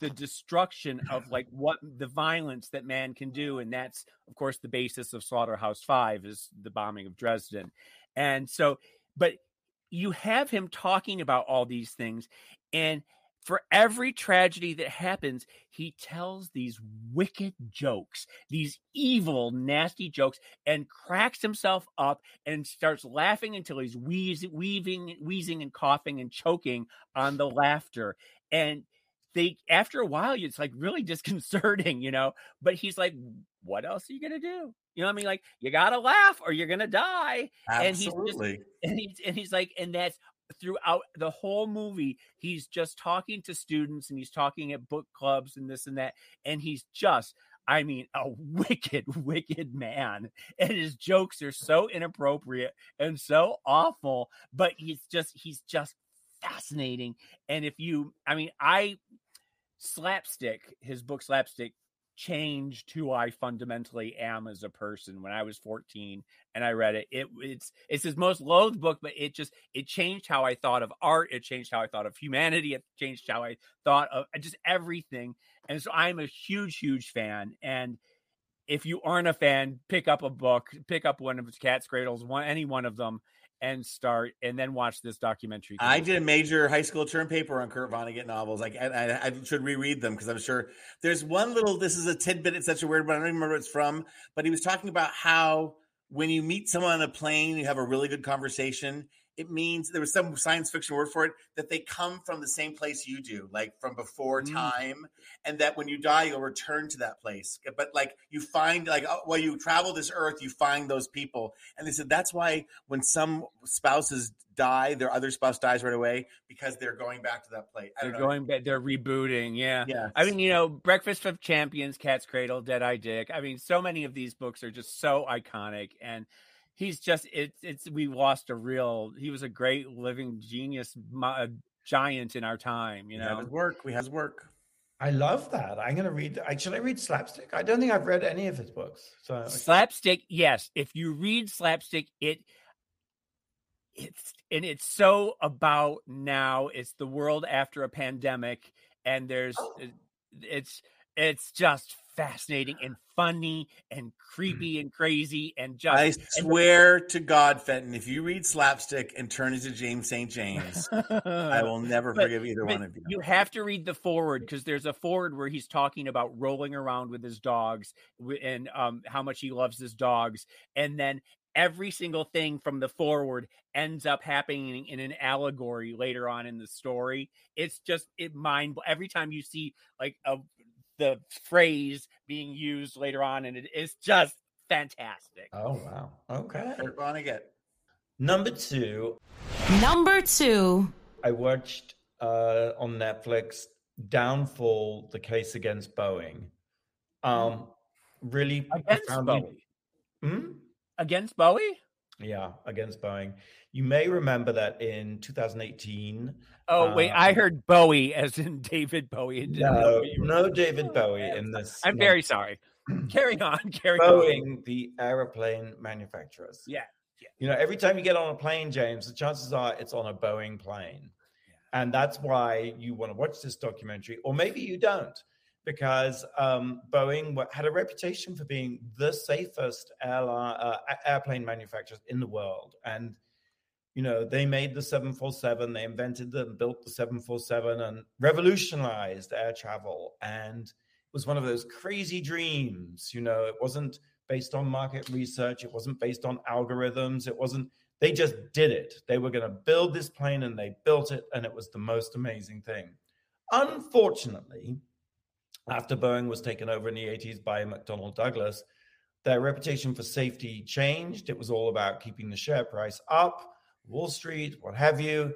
the destruction of like what the violence that man can do and that's of course the basis of slaughterhouse 5 is the bombing of dresden. And so but you have him talking about all these things and for every tragedy that happens he tells these wicked jokes these evil nasty jokes and cracks himself up and starts laughing until he's wheezing wheezing wheezing and coughing and choking on the laughter. And they after a while it's like really disconcerting you know but he's like what else are you gonna do you know what i mean like you gotta laugh or you're gonna die Absolutely. and he's just, and he's and he's like and that's throughout the whole movie he's just talking to students and he's talking at book clubs and this and that and he's just I mean, a *laughs* wicked, wicked man. And his jokes are so inappropriate and so awful, but he's just, he's just fascinating. And if you, I mean, I slapstick, his book Slapstick changed who I fundamentally am as a person when I was 14 and I read it. It it's it's his most loathed book, but it just it changed how I thought of art, it changed how I thought of humanity, it changed how I thought of just everything. And so I'm a huge, huge fan. And if you aren't a fan, pick up a book, pick up one of his Cat's Cradles, one any one of them, and start and then watch this documentary. I did a major high school term paper on Kurt Vonnegut novels. Like, I, I, I should reread them because I'm sure there's one little. This is a tidbit. It's such a weird, but I don't even remember what it's from. But he was talking about how when you meet someone on a plane, you have a really good conversation. It means there was some science fiction word for it that they come from the same place you do, like from before Mm. time, and that when you die, you'll return to that place. But like you find, like oh, while you travel this earth, you find those people, and they said that's why when some spouses die, their other spouse dies right away because they're going back to that place. I They're don't know. going back. They're rebooting. Yeah. Yeah. I mean, you know, Breakfast of Champions, Cat's Cradle, Dead Eye Dick. I mean, so many of these books are just so iconic, and he's just it's it's we lost a real. He was a great living genius, mo- giant in our time. You We have know, his work. We have his work. I love that. I'm going to read. Should I read Slapstick? I don't think I've read any of his books. So slapstick. Yes, if you read slapstick, it it's and it's so about now. It's the world after a pandemic, and there's oh. it's it's just fascinating and funny and creepy and crazy and just I and swear to God, Fenton, if you read Slapstick and turn into James St. James, I will never *laughs* But- forgive either one of you. You have to read the forward because there's a forward where he's talking about rolling around with his dogs and um, how much he loves his dogs, and then every single thing from the forward ends up happening in an allegory later on in the story. It's just it mind every time you see like a the phrase being used later on, and it is just fantastic. Oh wow. Okay. Kurt Vonnegut. Number two, Number two. I watched uh, on Netflix Downfall: The Case Against Boeing. Um, really Against profoundly- Bowie. Hmm? Against Bowie? Yeah, against Boeing. You may remember that in 2018. Oh wait, uh, I heard Bowie as in *laughs* David Bowie. No, what you were- no David Bowie in this. I'm no. very sorry. Carry on, *laughs* carry on. Boeing, the aeroplane manufacturers. Yeah, You know, every time you get on a plane, James, the chances are it's on a Boeing plane. And that's why you want to watch this documentary, or maybe you don't, because um, Boeing had a reputation for being the safest airline, uh, airplane manufacturers in the world. And, you know, they made the 747, they invented and built the 747 and revolutionized air travel. And it was one of those crazy dreams. You know, it wasn't based on market research, it wasn't based on algorithms, it wasn't they just did it. They were going to build this plane and they built it, and it was the most amazing thing. Unfortunately, after Boeing was taken over in the 80s by McDonnell Douglas, their reputation for safety changed. It was all about keeping the share price up, Wall Street, what have you.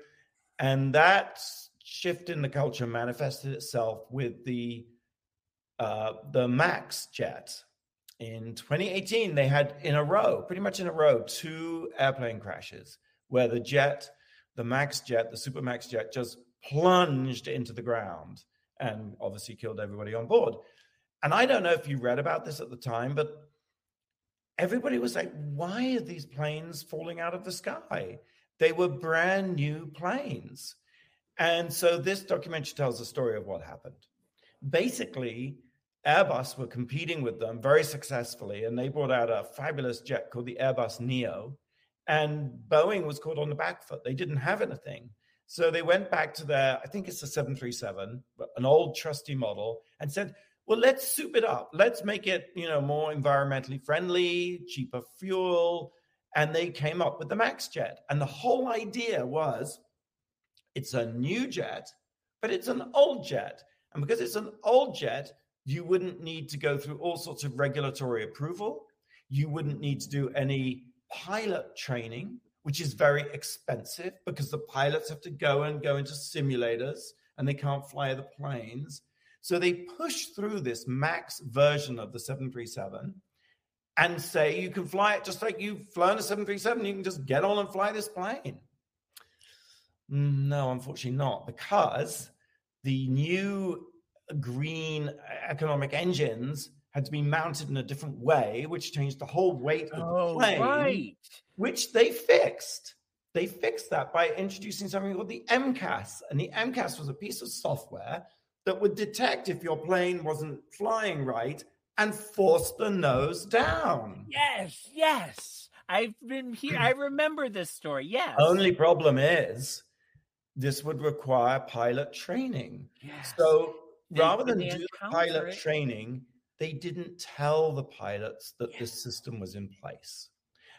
And that shift in the culture manifested itself with the uh, the Max jet. In 2018, they had in a row, pretty much in a row, two airplane crashes where the jet, the Max jet, the Super Max jet, just plunged into the ground and obviously killed everybody on board. And I don't know if you read about this at the time, but everybody was like, why are these planes falling out of the sky? They were brand new planes. And so this documentary tells the story of what happened. Basically, Airbus were competing with them very successfully, and they brought out a fabulous jet called the Airbus Neo. And Boeing was caught on the back foot. They didn't have anything. So they went back to their, I think it's a 737, but an old trusty model, and said, well, let's soup it up. Let's make it, you know, more environmentally friendly, cheaper fuel. And they came up with the Max jet. And the whole idea was it's a new jet, but it's an old jet. And because it's an old jet, you wouldn't need to go through all sorts of regulatory approval. You wouldn't need to do any pilot training, which is very expensive because the pilots have to go and go into simulators and they can't fly the planes. So they push through this max version of the 737 and say you can fly it just like you've flown a 737, you can just get on and fly this plane. No, unfortunately not, because the new green economic engines had to be mounted in a different way, which changed the whole weight of the Oh, plane, right. which they fixed. They fixed that by introducing something called the MCAS. And the MCAS was a piece of software that would detect if your plane wasn't flying right and force the nose down. Yes, yes. I've been here. I remember this story. Yes. Only problem is this would require pilot training. Yes. So They- rather than do pilot it. training, they didn't tell the pilots that this system was in place.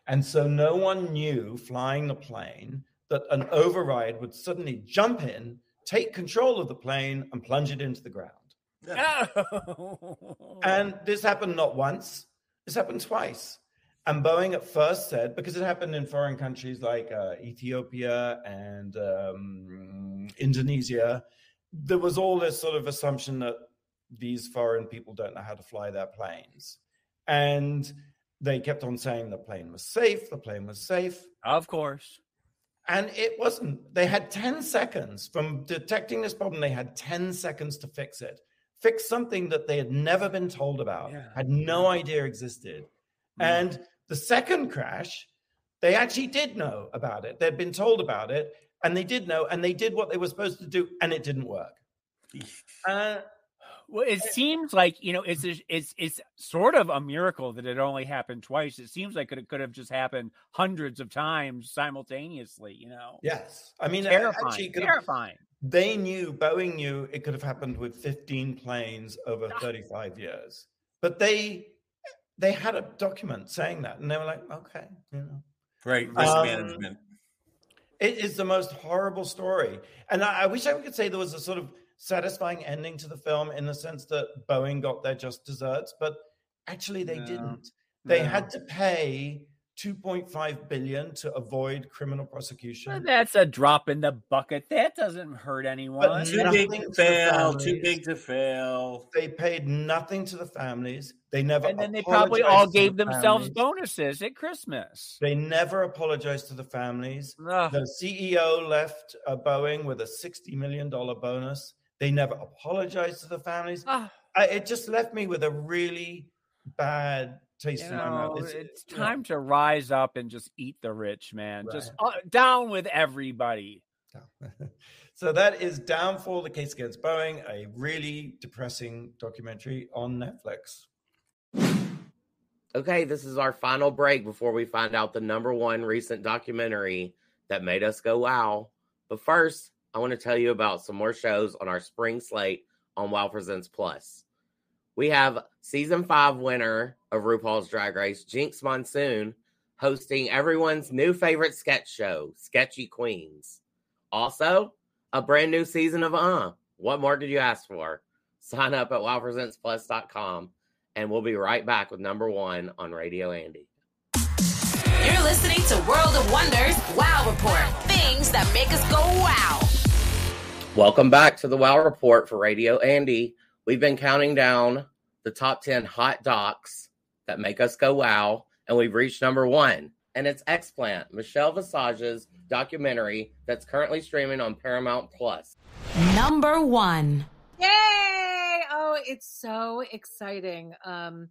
And so no one knew flying the plane that an override would suddenly jump in, take control of the plane, and plunge it into the ground. And this happened not once, this happened twice. And Boeing at first said, because it happened in foreign countries like uh, Ethiopia and um, Indonesia, there was all this sort of assumption that these foreign people don't know how to fly their planes. And they kept on saying the plane was safe, the plane was safe. Of course. And it wasn't. They had 10 seconds from detecting this problem, they had 10 seconds to fix it. Fix something that they had never been told about, had no idea existed. And the second crash, they actually did know about it. They'd been told about it, and they did know, and they did what they were supposed to do, and it didn't work. Uh, Well, it seems like you know it's it's it's sort of a miracle that it only happened twice. It seems like it could have just happened hundreds of times simultaneously. You know. Yes, I mean, terrifying. actually, it could have- terrifying. They knew, Boeing knew it could have happened with 15 planes over Ah. 35 years. But they they had a document saying that, and they were like, okay, you know. Right, risk Um, management. It is the most horrible story. And I, I wish I could say there was a sort of satisfying ending to the film in the sense that Boeing got their just desserts, but actually they No, didn't. They no. had to pay 2.5 billion to avoid criminal prosecution. That's a drop in the bucket. That doesn't hurt anyone. Too big to to fail. Too big to fail. They paid nothing to the families. They never and then they probably all gave the themselves families. bonuses at Christmas. They never apologized to the families. Ugh. The CEO left uh, Boeing with a $60 million bonus. They never apologized to the families. I, it just left me with a really bad taste you in my mouth. know, It's, it's you know, time to rise up and just eat the rich, man. Just uh, down with everybody. *laughs* so that is Downfall, the case against Boeing, a really depressing documentary on Netflix. Okay, this is our final break before we find out the number one recent documentary that made us go wow. But first, I want to tell you about some more shows on our spring slate on Wow Presents Plus. We have season five winner of RuPaul's Drag Race, Jinkx Monsoon, hosting everyone's new favorite sketch show, Sketchy Queens. Also, a brand new season of Uh. What more could you ask for? Sign up at wowpresentsplus.com and we'll be right back with number one on Radio Andy. You're listening to World of Wonders Wow Report. Things that make us go wow. Welcome back to the Wow Report for Radio Andy. We've been counting down the top 10 hot docs that make us go wow, and we've reached number one, and it's Explant, Michelle Visage's documentary that's currently streaming on Paramount Plus. Number one. Yay! Oh, it's so exciting. Um,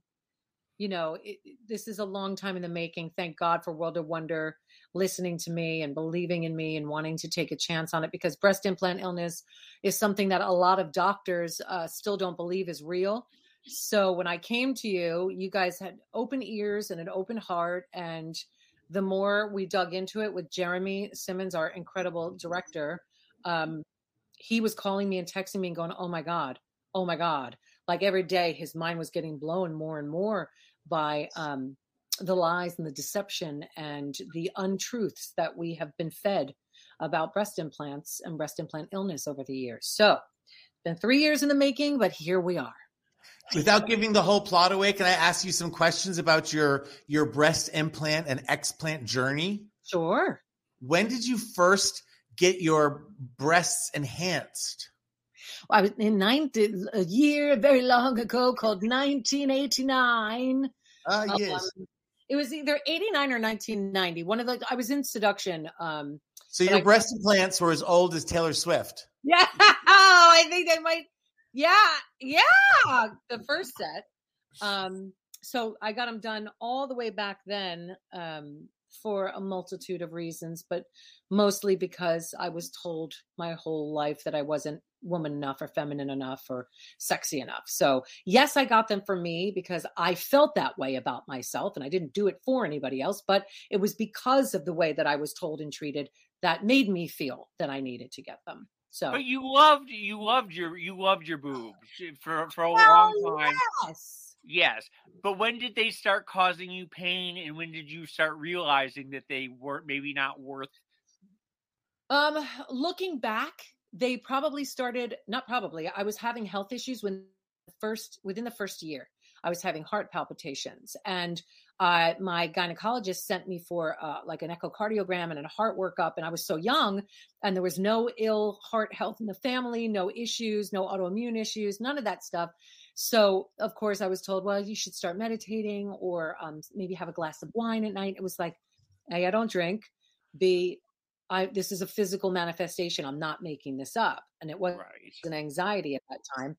you know, it, this is a long time in the making. Thank God for World of Wonder listening to me and believing in me and wanting to take a chance on it because breast implant illness is something that a lot of doctors uh, still don't believe is real. So when I came to you, you guys had open ears and an open heart. And the more we dug into it with Jeremy Simmons, our incredible director, um, he was calling me and texting me and going, Oh my God, oh my God. Like every day, his mind was getting blown more and more by um, the lies and the deception and the untruths that we have been fed about breast implants and breast implant illness over the years. So, been three years in the making, but here we are. Without giving the whole plot away, can I ask you some questions about your your breast implant and explant journey? Sure. When did you first get your breasts enhanced? I was in 19, a year very long ago called 1989. Ah, Um, yes. it was either 89 or 1990. One of the, I was in seduction. Um, So your I- breast implants were as old as Taylor Swift. *laughs* Yeah, Oh, I think they might. Yeah, yeah, the first set. Um, so I got them done all the way back then um, for a multitude of reasons, but mostly because I was told my whole life that I wasn't woman enough or feminine enough or sexy enough. So yes, I got them for me because I felt that way about myself and I didn't do it for anybody else, but it was because of the way that I was told and treated that made me feel that I needed to get them. So But you loved you loved your you loved your boobs for for a Well, long time. yes. Yes, but when did they start causing you pain, and when did you start realizing that they weren't maybe not worth? Um, looking back, they probably started not probably. I was having health issues when first within the first year. I was having heart palpitations, and uh, my gynecologist sent me for uh, like an echocardiogram and a heart workup. And I was so young, and there was no ill heart health in the family, no issues, no autoimmune issues, none of that stuff. So of course, I was told, well, you should start meditating or um, maybe have a glass of wine at night. It was like, a, I don't drink. B, I this is a physical manifestation. I'm not making this up. And it was Right. an anxiety at that time.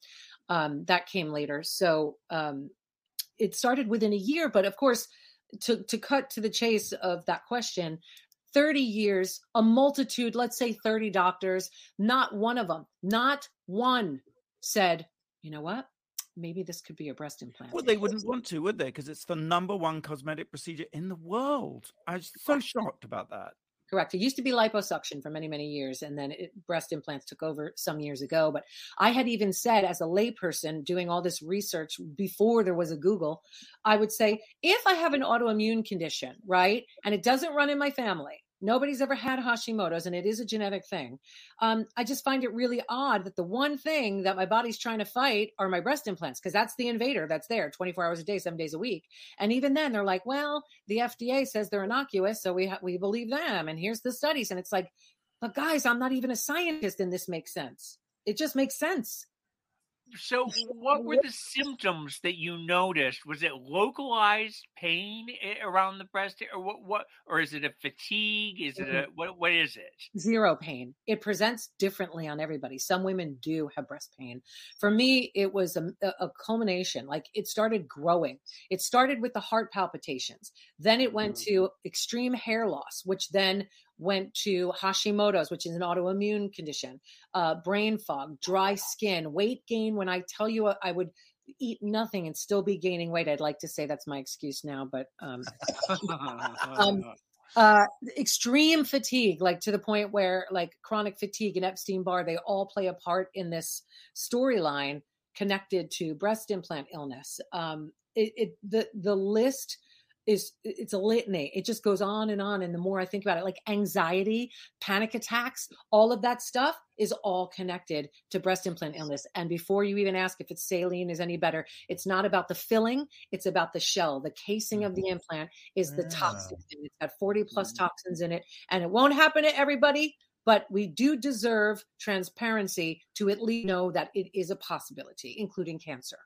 Um, that came later. So um, it started within a year, but of course, to to cut to the chase of that question, 30 years, a multitude, let's say 30 doctors, not one of them, not one said, you know what? Maybe this could be a breast implant. Well, they wouldn't want to, would they? Because it's the number one cosmetic procedure in the world. I was so shocked about that. Correct. It used to be liposuction for many, many years, and then it, breast implants took over some years ago. But I had even said, as a layperson doing all this research before there was a Google, I would say, if I have an autoimmune condition, right, and it doesn't run in my family, Nobody's ever had Hashimoto's, and it is a genetic thing. Um, I just find it really odd that the one thing that my body's trying to fight are my breast implants, because that's the invader that's there 24 hours a day, seven days a week. And even then, they're like, well, the FDA says they're innocuous, so we ha- we believe them. And here's the studies, and it's like, but guys, I'm not even a scientist, and this makes sense. It just makes sense. So, what were the symptoms that you noticed? Was it localized pain around the breast, or what? What, or is it a fatigue? Is it mm-hmm. a what? What is it? zero pain. It presents differently on everybody. Some women do have breast pain. For me, it was a, a culmination. Like it started growing. It started with the heart palpitations. Then it went mm-hmm. to extreme hair loss, which then went to Hashimoto's, which is an autoimmune condition, uh, brain fog, dry skin, weight gain. When I tell you I would eat nothing and still be gaining weight, I'd like to say that's my excuse now, but um, *laughs* um, uh extreme fatigue like to the point where like chronic fatigue and epstein barr they all play a part in this storyline connected to breast implant illness um it, it the the list is it's a litany. It just goes on and on. And the more i think about it like anxiety panic attacks all of that stuff is all connected to breast implant illness. And before you even ask if it's saline is any better it's not about the filling it's about the shell. The casing of the mm-hmm. implant is the ah. toxin it's got 40 plus mm-hmm. toxins in it. And it won't happen to everybody but we do deserve transparency to at least know that it is a possibility including cancer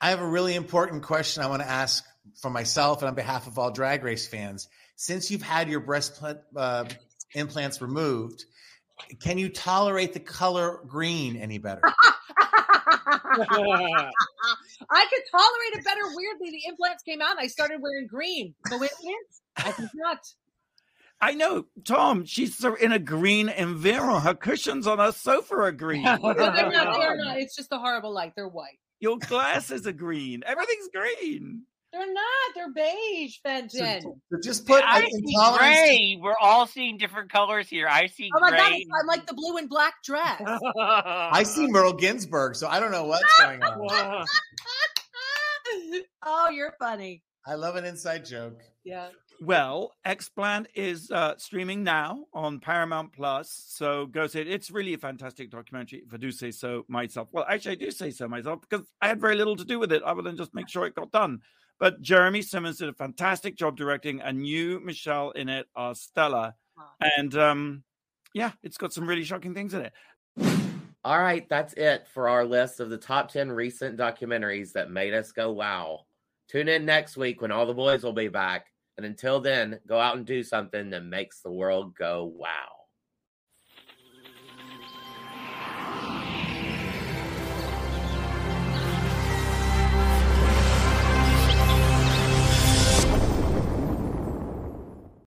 I have a really important question I want to ask for myself and on behalf of all Drag Race fans. Since you've had your breast pl- uh, implants removed, can you tolerate the color green any better? *laughs* I could tolerate it better. Weirdly, the implants came out and I started wearing green. Coincidence? I think not. I know, Tom. She's in a green Enviro. Her cushions on her sofa are green. *laughs* No, they're not. They're not. It's just a horrible light. They're white. Your glasses are green. Everything's green. They're not. They're beige, Fenton. So just put I an see intolerance. gray. We're all seeing different colors here. I see Oh my god! gray. it's- I like the blue and black dress. *laughs* I see Merle Ginsberg, so I don't know what's going on. *laughs* oh, you're funny. I love an inside joke. Yeah. Well, Explant is uh, streaming now on Paramount Plus, so go see it. It's really a fantastic documentary, if I do say so myself. Well, actually, I do say so myself because I had very little to do with it other than just make sure it got done. But Jeremy Simmons did a fantastic job directing, and you, Michelle, in it are stellar. And um, yeah, it's got some really shocking things in it. All right, that's it for our list of the top 10 recent documentaries that made us go wow. Tune in next week when all the boys will be back. And until then, go out and do something that makes the world go wow.